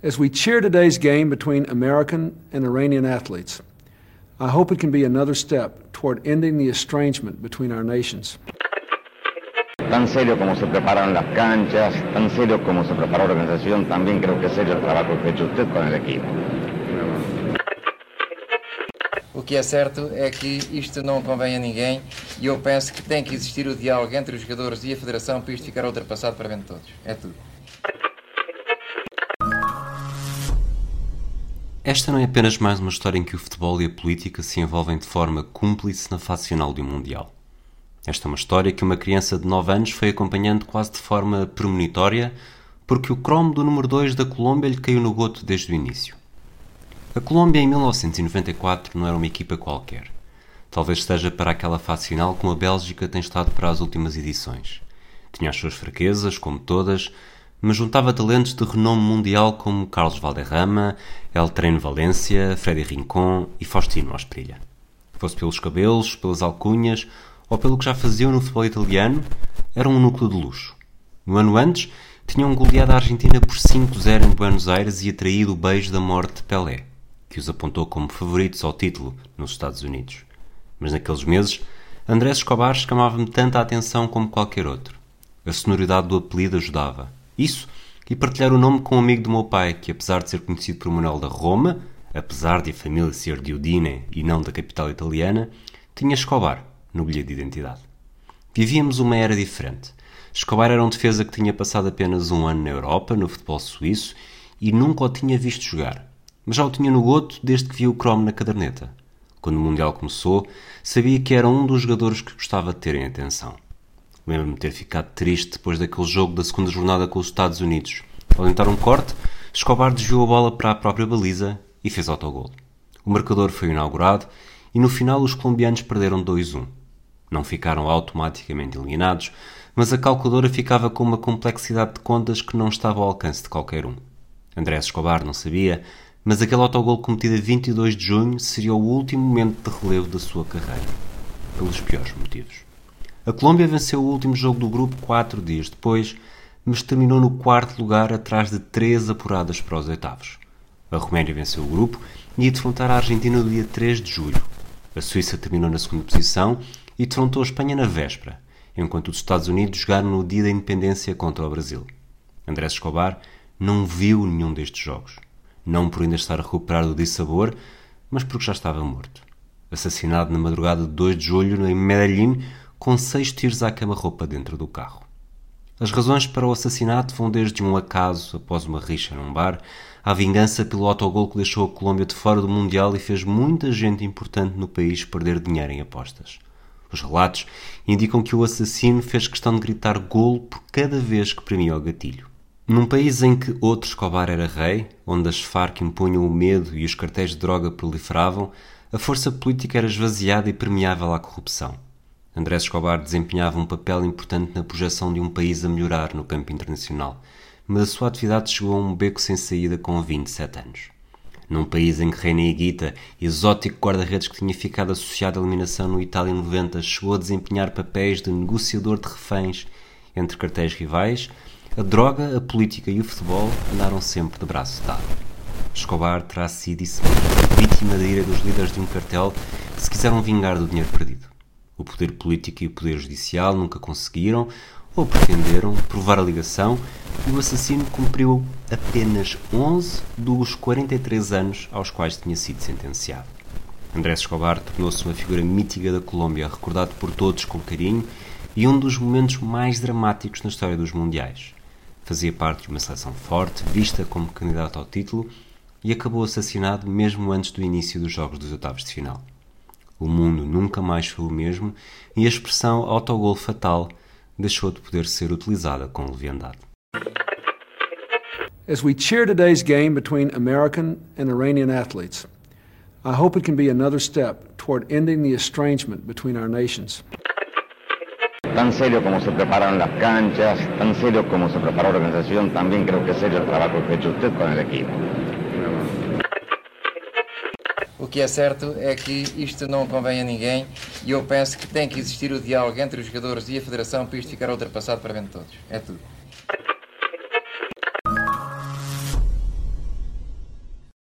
As we cheer today's game between American and Iranian athletes, I hope it can be another step toward ending the estrangement between our nations. Tan serio como se preparan las canchas, tan serio como se prepara la organización, también creo que es serio el trabajo que ha hecho usted con el equipo. O que é certo é que isto não convém a ninguém e eu penso que tem que existir o diálogo entre os jogadores e a Federação para isto ficar ultrapassado para bem de todos. É tudo. Esta não é apenas mais uma história em que o futebol e a política se envolvem de forma cúmplice na fase final de um Mundial. Esta é uma história que uma criança de 9 anos foi acompanhando quase de forma premonitória porque o cromo do número 2 da Colômbia lhe caiu no goto desde o início. A Colômbia em 1994 não era uma equipa qualquer. Talvez esteja para aquela fase final como a Bélgica tem estado para as últimas edições. Tinha as suas fraquezas, como todas, mas juntava talentos de renome mundial como Carlos Valderrama, El Treino Valência, Freddy Rincon e Faustino Asprilha. Fosse pelos cabelos, pelas alcunhas ou pelo que já faziam no futebol italiano, era um núcleo de luxo. No ano antes, tinham goleado a Argentina por 5-0 em Buenos Aires e atraído o beijo da morte de Pelé, que os apontou como favoritos ao título nos Estados Unidos. Mas naqueles meses, Andrés Escobar chamava-me tanta atenção como qualquer outro. A sonoridade do apelido ajudava isso e partilhar o nome com um amigo do meu pai, que apesar de ser conhecido por Manuel da Roma, apesar de a família ser de Udine e não da capital italiana, tinha Escobar no bilhete de identidade. Vivíamos uma era diferente. Escobar era um defesa que tinha passado apenas um ano na Europa, no futebol suíço, e nunca o tinha visto jogar. Mas já o tinha no goto desde que viu o cromo na caderneta. Quando o Mundial começou, sabia que era um dos jogadores que gostava de ter em atenção. Lembro-me ter ficado triste depois daquele jogo da segunda jornada com os Estados Unidos. Ao tentar um corte, Escobar desviou a bola para a própria baliza e fez autogol. O marcador foi inaugurado e no final os colombianos perderam 2-1. Não ficaram automaticamente eliminados, mas a calculadora ficava com uma complexidade de contas que não estava ao alcance de qualquer um. André Escobar não sabia, mas aquele autogol cometido a 22 de junho seria o último momento de relevo da sua carreira, pelos piores motivos. A Colômbia venceu o último jogo do grupo quatro dias depois, mas terminou no quarto lugar atrás de três apuradas para os oitavos. A Roménia venceu o grupo e ia defrontar a Argentina no dia 3 de julho. A Suíça terminou na segunda posição e defrontou a Espanha na véspera, enquanto os Estados Unidos jogaram no dia da independência contra o Brasil. Andrés Escobar não viu nenhum destes jogos. Não por ainda estar a recuperar do dissabor, mas porque já estava morto. Assassinado na madrugada de 2 de julho em Medellín com seis tiros à cama-roupa dentro do carro. As razões para o assassinato vão desde um acaso após uma rixa num bar, à vingança pelo autogol que deixou a Colômbia de fora do Mundial e fez muita gente importante no país perder dinheiro em apostas. Os relatos indicam que o assassino fez questão de gritar golo por cada vez que premia o gatilho. Num país em que outro Escobar era rei, onde as Farc impunham o medo e os cartéis de droga proliferavam, a força política era esvaziada e permeável à corrupção. Andrés Escobar desempenhava um papel importante na projeção de um país a melhorar no campo internacional, mas a sua atividade chegou a um beco sem saída com 27 anos. Num país em que reina Higuita, exótico guarda-redes que tinha ficado associado à eliminação no Itália 90, chegou a desempenhar papéis de negociador de reféns entre cartéis rivais, a droga, a política e o futebol andaram sempre de braço dado. Escobar terá sido isso vítima da ira dos líderes de um cartel que se quiseram vingar do dinheiro perdido. O poder político e o poder judicial nunca conseguiram ou pretenderam provar a ligação e o assassino cumpriu apenas 11 dos 43 anos aos quais tinha sido sentenciado. Andrés Escobar tornou-se uma figura mítica da Colômbia, recordado por todos com carinho e um dos momentos mais dramáticos na história dos Mundiais. Fazia parte de uma seleção forte, vista como candidato ao título, e acabou assassinado mesmo antes do início dos Jogos dos Oitavos de Final. O mundo nunca mais foi o mesmo e a expressão autogol fatal deixou de poder ser utilizada com leviandade. As we cheer today's game between American and Iranian athletes, I hope it can be another step toward ending the estrangement between our nations. Tan serio como se preparan las canchas, tan serio como se prepara la organización, también creo que es serio el trabajo que ha hecho usted con el equipo. O que é certo é que isto não convém a ninguém e eu penso que tem que existir o diálogo entre os jogadores e a Federação para isto ficar ultrapassado para bem de todos. É tudo.